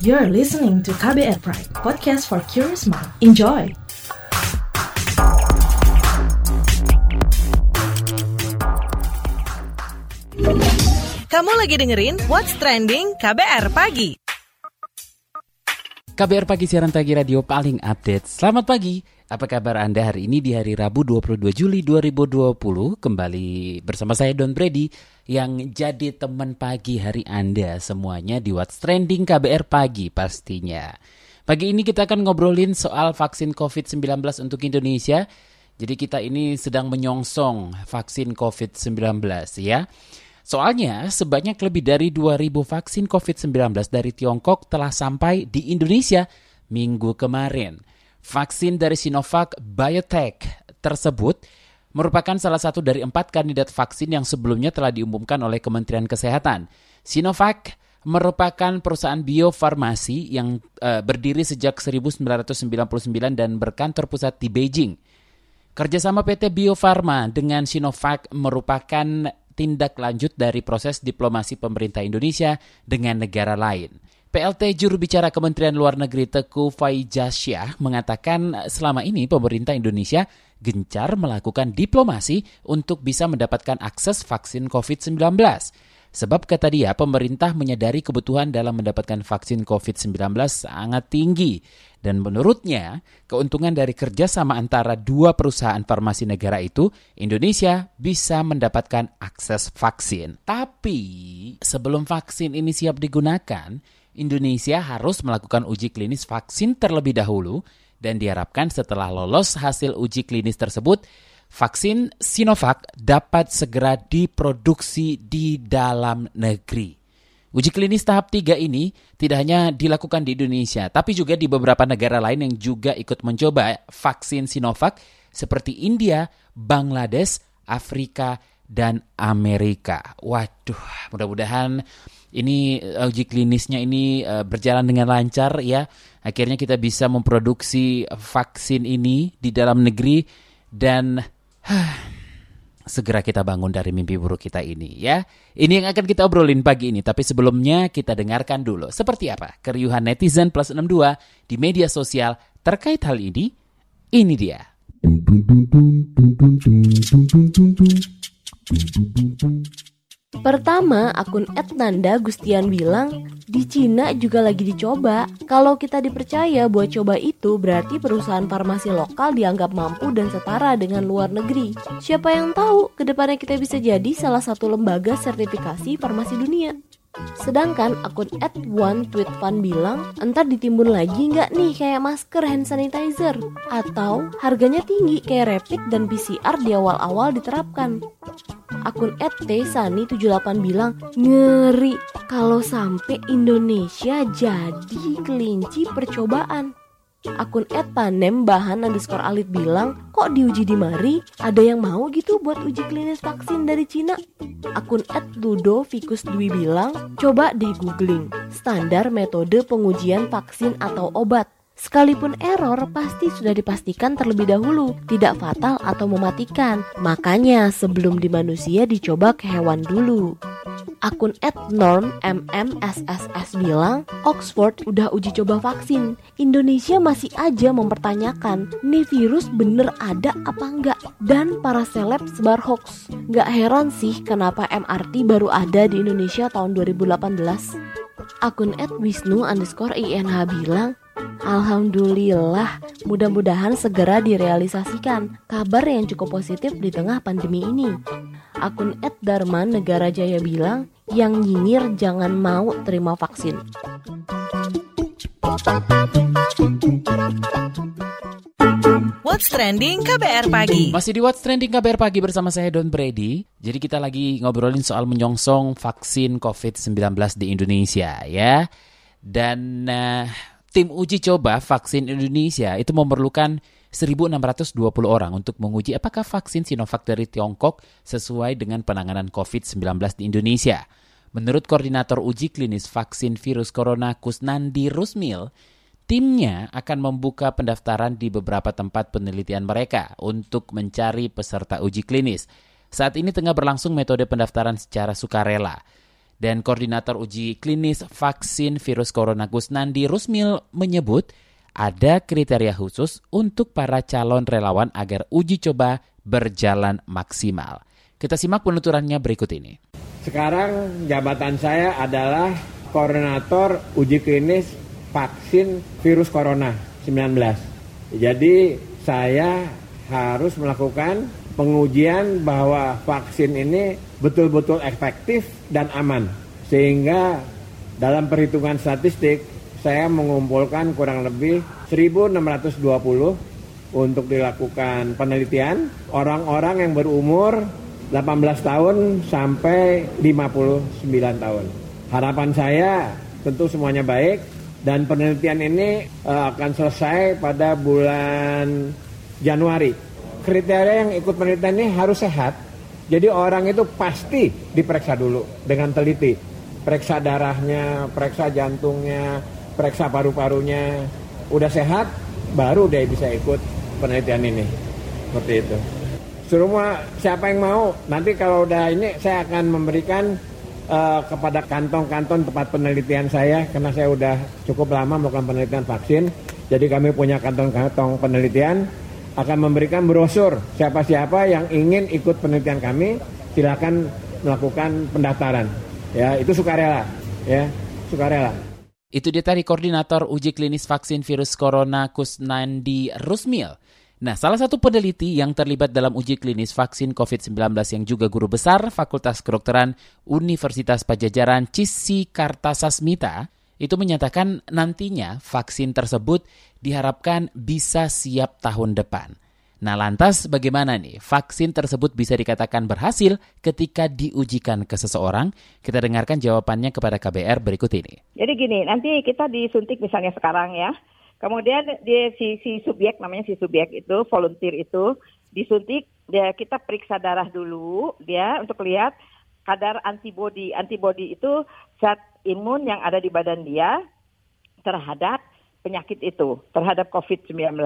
You're listening to KBR Pride, podcast for curious mind. Enjoy! Kamu lagi dengerin What's Trending KBR Pagi. KBR Pagi siaran pagi radio paling update. Selamat pagi. Apa kabar Anda hari ini di hari Rabu 22 Juli 2020? Kembali bersama saya Don Brady yang jadi teman pagi hari Anda semuanya di What's Trending KBR Pagi pastinya. Pagi ini kita akan ngobrolin soal vaksin COVID-19 untuk Indonesia. Jadi kita ini sedang menyongsong vaksin COVID-19 ya. Soalnya sebanyak lebih dari 2000 vaksin COVID-19 dari Tiongkok telah sampai di Indonesia minggu kemarin. Vaksin dari Sinovac Biotech tersebut merupakan salah satu dari empat kandidat vaksin yang sebelumnya telah diumumkan oleh Kementerian Kesehatan. Sinovac merupakan perusahaan biofarmasi yang uh, berdiri sejak 1999 dan berkantor pusat di Beijing. Kerjasama PT Bio Farma dengan Sinovac merupakan tindak lanjut dari proses diplomasi pemerintah Indonesia dengan negara lain. PLT juru bicara Kementerian Luar Negeri Teku Faijasyah mengatakan selama ini pemerintah Indonesia gencar melakukan diplomasi untuk bisa mendapatkan akses vaksin COVID-19. Sebab kata dia, pemerintah menyadari kebutuhan dalam mendapatkan vaksin COVID-19 sangat tinggi. Dan menurutnya, keuntungan dari kerjasama antara dua perusahaan farmasi negara itu, Indonesia bisa mendapatkan akses vaksin. Tapi, sebelum vaksin ini siap digunakan, Indonesia harus melakukan uji klinis vaksin terlebih dahulu, dan diharapkan setelah lolos hasil uji klinis tersebut, vaksin Sinovac dapat segera diproduksi di dalam negeri. Uji klinis tahap 3 ini tidak hanya dilakukan di Indonesia, tapi juga di beberapa negara lain yang juga ikut mencoba vaksin Sinovac seperti India, Bangladesh, Afrika, dan Amerika. Waduh, mudah-mudahan ini uh, uji klinisnya ini uh, berjalan dengan lancar ya. Akhirnya kita bisa memproduksi vaksin ini di dalam negeri dan segera kita bangun dari mimpi buruk kita ini ya. Ini yang akan kita obrolin pagi ini, tapi sebelumnya kita dengarkan dulu seperti apa keriuhan netizen plus 62 di media sosial terkait hal ini. Ini dia. Pertama, akun Etnanda Gustian bilang, di Cina juga lagi dicoba. Kalau kita dipercaya buat coba itu, berarti perusahaan farmasi lokal dianggap mampu dan setara dengan luar negeri. Siapa yang tahu, ke depannya kita bisa jadi salah satu lembaga sertifikasi farmasi dunia. Sedangkan akun at one tweet fun bilang, entar ditimbun lagi nggak nih kayak masker hand sanitizer? Atau harganya tinggi kayak rapid dan PCR di awal-awal diterapkan? Akun @tsani78 bilang, ngeri kalau sampai Indonesia jadi kelinci percobaan. Akun @panem bahan underscore alit bilang, kok diuji di mari? Ada yang mau gitu buat uji klinis vaksin dari Cina? Akun @ludo Fikus Dwi bilang, coba deh googling standar metode pengujian vaksin atau obat. Sekalipun error pasti sudah dipastikan terlebih dahulu tidak fatal atau mematikan. Makanya sebelum di manusia dicoba ke hewan dulu. Akun @normmmsss bilang, Oxford udah uji coba vaksin. Indonesia masih aja mempertanyakan, nih virus bener ada apa enggak? Dan para seleb sebar hoax. Gak heran sih kenapa MRT baru ada di Indonesia tahun 2018. Akun @wisnu underscore INH bilang, Alhamdulillah, mudah-mudahan segera direalisasikan kabar yang cukup positif di tengah pandemi ini. Akun Ed Darman Negara Jaya bilang, yang nyinyir jangan mau terima vaksin. What's Trending KBR Pagi. Masih di What's Trending KBR Pagi bersama saya Don Brady. Jadi kita lagi ngobrolin soal menyongsong vaksin COVID-19 di Indonesia ya. Dan uh, tim uji coba vaksin Indonesia itu memerlukan 1.620 orang untuk menguji apakah vaksin Sinovac dari Tiongkok sesuai dengan penanganan COVID-19 di Indonesia. Menurut koordinator uji klinis vaksin virus corona Kusnandi Rusmil, timnya akan membuka pendaftaran di beberapa tempat penelitian mereka untuk mencari peserta uji klinis. Saat ini tengah berlangsung metode pendaftaran secara sukarela. Dan Koordinator Uji Klinis Vaksin Virus Corona Kusnandi Rusmil menyebut ada kriteria khusus untuk para calon relawan agar uji coba berjalan maksimal. Kita simak penuturannya berikut ini. Sekarang jabatan saya adalah koordinator uji klinis vaksin virus corona 19. Jadi saya harus melakukan pengujian bahwa vaksin ini betul-betul efektif dan aman. Sehingga dalam perhitungan statistik saya mengumpulkan kurang lebih 1620 untuk dilakukan penelitian orang-orang yang berumur 18 tahun sampai 59 tahun. Harapan saya tentu semuanya baik dan penelitian ini uh, akan selesai pada bulan Januari. Kriteria yang ikut penelitian ini harus sehat. Jadi orang itu pasti diperiksa dulu dengan teliti. Periksa darahnya, periksa jantungnya, periksa paru-parunya. Udah sehat, baru dia bisa ikut penelitian ini. Seperti itu. Semua siapa yang mau, nanti kalau udah ini saya akan memberikan uh, kepada kantong-kantong tempat penelitian saya karena saya udah cukup lama melakukan penelitian vaksin. Jadi kami punya kantong-kantong penelitian akan memberikan brosur. Siapa-siapa yang ingin ikut penelitian kami silakan melakukan pendaftaran. Ya itu sukarela. Ya sukarela. Itu dia tadi koordinator uji klinis vaksin virus corona Kusnandi Rusmil. Nah, salah satu peneliti yang terlibat dalam uji klinis vaksin COVID-19 yang juga guru besar Fakultas Kedokteran Universitas Pajajaran Cisi Kartasasmita itu menyatakan nantinya vaksin tersebut diharapkan bisa siap tahun depan. Nah, lantas bagaimana nih vaksin tersebut bisa dikatakan berhasil ketika diujikan ke seseorang? Kita dengarkan jawabannya kepada KBR berikut ini. Jadi gini, nanti kita disuntik misalnya sekarang ya. Kemudian dia si, si subjek namanya si subjek itu volunteer itu disuntik dia kita periksa darah dulu dia untuk lihat kadar antibodi. Antibodi itu zat imun yang ada di badan dia terhadap penyakit itu, terhadap COVID-19.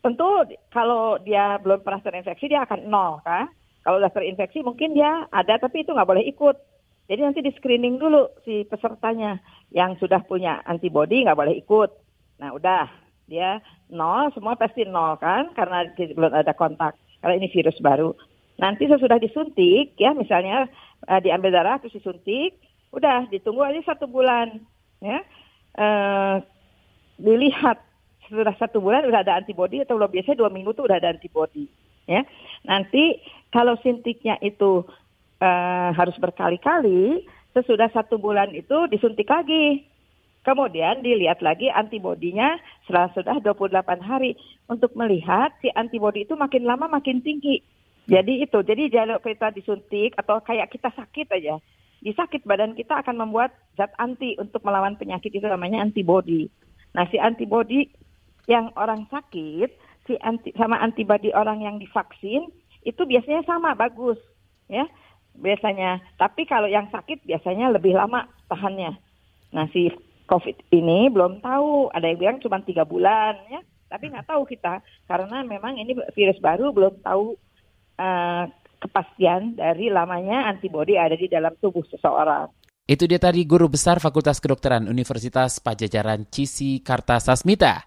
Tentu kalau dia belum pernah terinfeksi dia akan nol kan. Kalau sudah terinfeksi mungkin dia ada tapi itu nggak boleh ikut. Jadi nanti di screening dulu si pesertanya yang sudah punya antibodi nggak boleh ikut. Nah udah dia nol semua pasti nol kan karena belum ada kontak karena ini virus baru. Nanti sesudah disuntik ya misalnya uh, diambil darah terus disuntik, udah ditunggu aja satu bulan ya. Uh, dilihat sudah satu bulan udah ada antibodi atau belum biasanya dua minggu tuh udah ada antibodi ya. Nanti kalau suntiknya itu uh, harus berkali-kali sesudah satu bulan itu disuntik lagi. Kemudian dilihat lagi antibodinya setelah sudah 28 hari. Untuk melihat si antibodi itu makin lama makin tinggi. Jadi itu jadi kalau kita disuntik atau kayak kita sakit aja di sakit badan kita akan membuat zat anti untuk melawan penyakit itu namanya antibodi Nah, si antibodi yang orang sakit, si anti, sama antibodi orang yang divaksin itu biasanya sama bagus, ya biasanya. Tapi kalau yang sakit biasanya lebih lama tahannya. Nah, si COVID ini belum tahu. Ada yang bilang cuma tiga bulan, ya. Tapi nggak tahu kita karena memang ini virus baru belum tahu uh, kepastian dari lamanya antibodi ada di dalam tubuh seseorang. Itu dia tadi guru besar Fakultas Kedokteran Universitas Pajajaran Cisi Kartasasmita.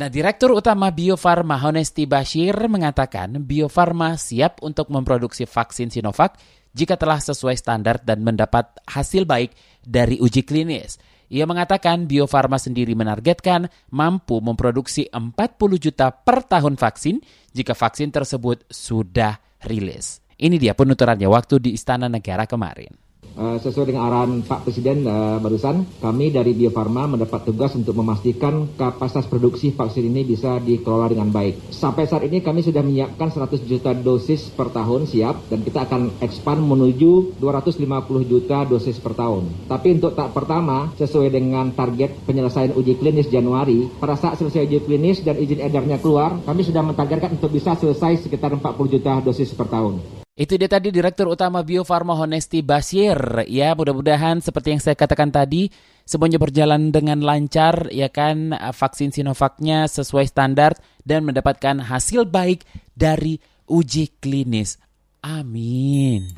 Nah, Direktur Utama Bio Farma Honesti Bashir mengatakan Bio Farma siap untuk memproduksi vaksin Sinovac jika telah sesuai standar dan mendapat hasil baik dari uji klinis. Ia mengatakan Bio Farma sendiri menargetkan mampu memproduksi 40 juta per tahun vaksin jika vaksin tersebut sudah rilis. Ini dia penuturannya waktu di Istana Negara kemarin. Uh, sesuai dengan arahan Pak Presiden uh, barusan, kami dari Bio Farma mendapat tugas untuk memastikan kapasitas produksi vaksin ini bisa dikelola dengan baik. Sampai saat ini kami sudah menyiapkan 100 juta dosis per tahun siap dan kita akan expand menuju 250 juta dosis per tahun. Tapi untuk tahap pertama, sesuai dengan target penyelesaian uji klinis Januari, pada saat selesai uji klinis dan izin edarnya keluar, kami sudah mentargetkan untuk bisa selesai sekitar 40 juta dosis per tahun. Itu dia tadi Direktur Utama Bio Farma Honesti Basir. Ya, mudah-mudahan seperti yang saya katakan tadi, semuanya berjalan dengan lancar, ya kan, vaksin Sinovacnya sesuai standar dan mendapatkan hasil baik dari uji klinis. Amin.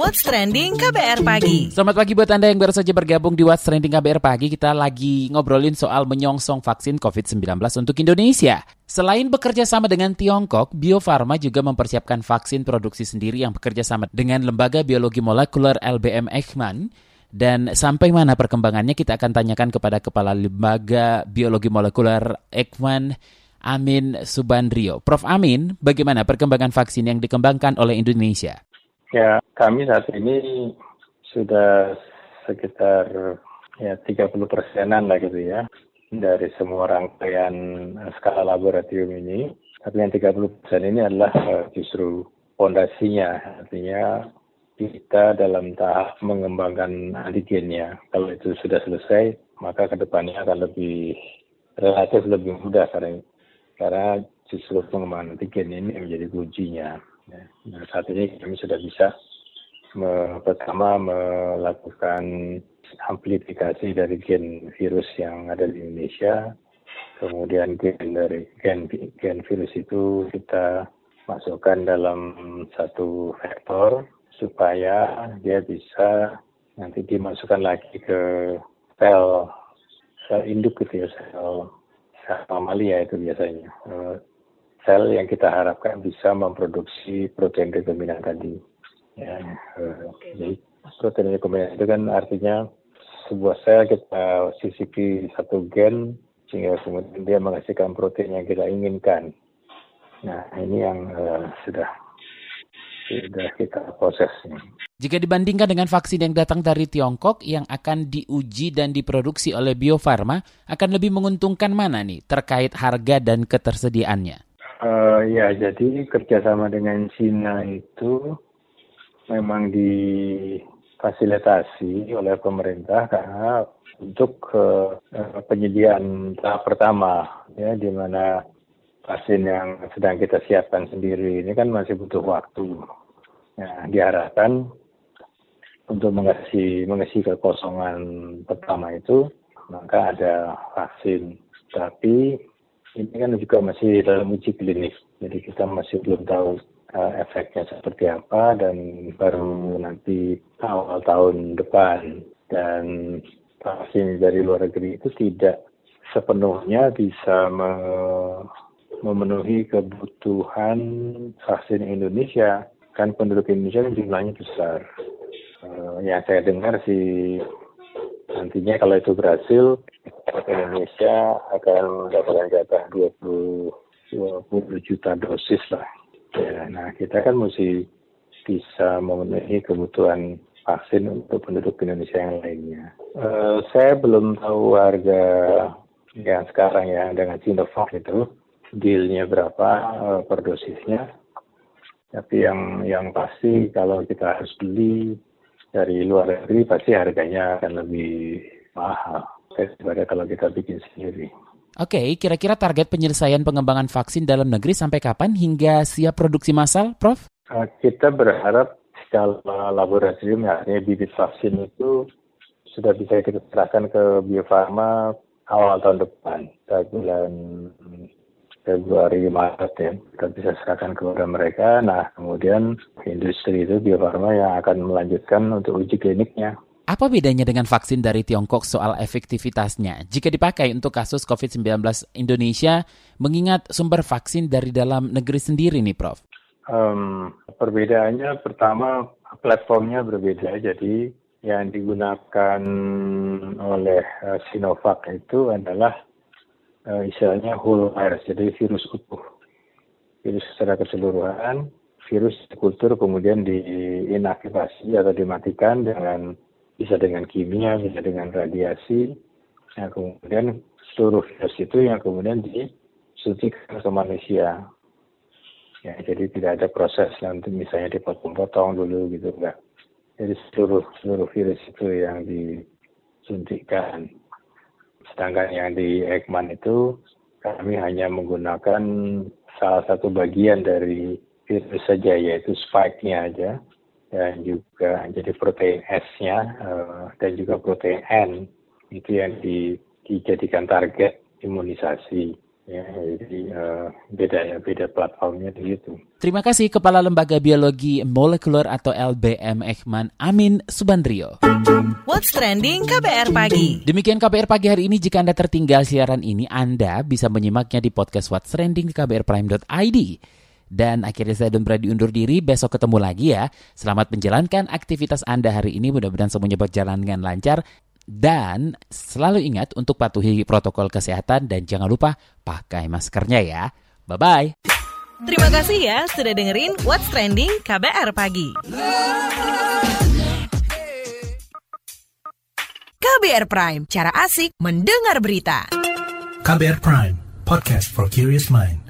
What's Trending KBR Pagi. Selamat pagi buat Anda yang baru saja bergabung di What's Trending KBR Pagi. Kita lagi ngobrolin soal menyongsong vaksin COVID-19 untuk Indonesia. Selain bekerja sama dengan Tiongkok, Bio Farma juga mempersiapkan vaksin produksi sendiri yang bekerja sama dengan Lembaga Biologi Molekuler LBM Eijkman. Dan sampai mana perkembangannya kita akan tanyakan kepada Kepala Lembaga Biologi Molekuler Eijkman, Amin Subandrio. Prof Amin, bagaimana perkembangan vaksin yang dikembangkan oleh Indonesia? Ya, kami saat ini sudah sekitar ya 30 persenan lah gitu ya dari semua rangkaian skala laboratorium ini. Tapi yang 30 persen ini adalah uh, justru fondasinya, artinya kita dalam tahap mengembangkan antigennya. Kalau itu sudah selesai, maka ke depannya akan lebih relatif lebih mudah karena karena justru pengembangan antigen ini menjadi kuncinya. Ya. Nah, saat ini kami sudah bisa pertama melakukan amplifikasi dari gen virus yang ada di Indonesia, kemudian gen dari gen, gen virus itu kita masukkan dalam satu vektor supaya dia bisa nanti dimasukkan lagi ke sel sel induk gitu ya sel mamalia itu biasanya. Eh, sel yang kita harapkan bisa memproduksi protein rekombinan tadi. Ya, uh, Jadi protein rekombinan itu kan artinya sebuah sel kita sisipi satu gen sehingga kemudian dia menghasilkan protein yang kita inginkan. Nah ini yang uh, sudah sudah kita proses. Jika dibandingkan dengan vaksin yang datang dari Tiongkok yang akan diuji dan diproduksi oleh Bio Farma, akan lebih menguntungkan mana nih terkait harga dan ketersediaannya? Uh, ya, jadi kerjasama dengan Cina itu memang difasilitasi oleh pemerintah karena untuk uh, penyediaan tahap pertama, ya, di mana vaksin yang sedang kita siapkan sendiri ini kan masih butuh waktu. Nah, diharapkan untuk mengisi mengisi kekosongan pertama itu maka ada vaksin. Tapi ini kan juga masih dalam uji klinik. Jadi kita masih belum tahu uh, efeknya seperti apa dan baru nanti awal tahun depan. Dan vaksin dari luar negeri itu tidak sepenuhnya bisa memenuhi kebutuhan vaksin Indonesia kan penduduk Indonesia jumlahnya besar uh, yang saya dengar sih nantinya kalau itu berhasil Indonesia akan mendapatkan jatah 20 20 juta dosis lah. Ya, nah kita kan mesti bisa memenuhi kebutuhan vaksin untuk penduduk Indonesia yang lainnya. Uh, saya belum tahu harga yang sekarang ya dengan Sinovac itu dealnya berapa uh, per dosisnya. Tapi yang yang pasti kalau kita harus beli dari luar negeri pasti harganya akan lebih mahal daripada kalau kita bikin sendiri. Oke, kira-kira target penyelesaian pengembangan vaksin dalam negeri sampai kapan hingga siap produksi massal, Prof? Uh, kita berharap secara laboratorium, ya, artinya bibit vaksin itu sudah bisa kita serahkan ke Bio Farma awal tahun depan, bulan Februari Maret ya kita bisa serahkan kepada mereka. Nah kemudian industri itu Bio Farma yang akan melanjutkan untuk uji kliniknya. Apa bedanya dengan vaksin dari Tiongkok soal efektivitasnya jika dipakai untuk kasus COVID-19 Indonesia mengingat sumber vaksin dari dalam negeri sendiri nih Prof? Um, perbedaannya pertama platformnya berbeda jadi yang digunakan oleh uh, Sinovac itu adalah istilahnya whole virus, jadi virus utuh. Virus secara keseluruhan, virus kultur kemudian diinaktivasi atau dimatikan dengan bisa dengan kimia, bisa dengan radiasi. Nah, kemudian seluruh virus itu yang kemudian disuntikan ke manusia. Ya, jadi tidak ada proses nanti misalnya dipotong-potong dulu gitu enggak. Jadi seluruh seluruh virus itu yang disuntikkan. Sedangkan yang di Ekman itu kami hanya menggunakan salah satu bagian dari virus saja yaitu spike-nya aja dan juga jadi protein S-nya uh, dan juga protein N itu yang di, dijadikan target imunisasi. Ya, jadi uh, beda ya, beda platformnya begitu. Terima kasih Kepala Lembaga Biologi Molekuler atau LBM Ekman Amin Subandrio. What's Trending KBR Pagi. Demikian KBR Pagi hari ini. Jika Anda tertinggal siaran ini, Anda bisa menyimaknya di podcast What's Trending di kbrprime.id. Dan akhirnya saya dan Brady undur diri, besok ketemu lagi ya. Selamat menjalankan aktivitas Anda hari ini, mudah-mudahan semuanya berjalan dengan lancar. Dan selalu ingat untuk patuhi protokol kesehatan dan jangan lupa pakai maskernya ya. Bye-bye. Terima kasih ya sudah dengerin What's Trending KBR Pagi. KBR Prime, cara asik mendengar berita. KBR Prime, podcast for curious mind.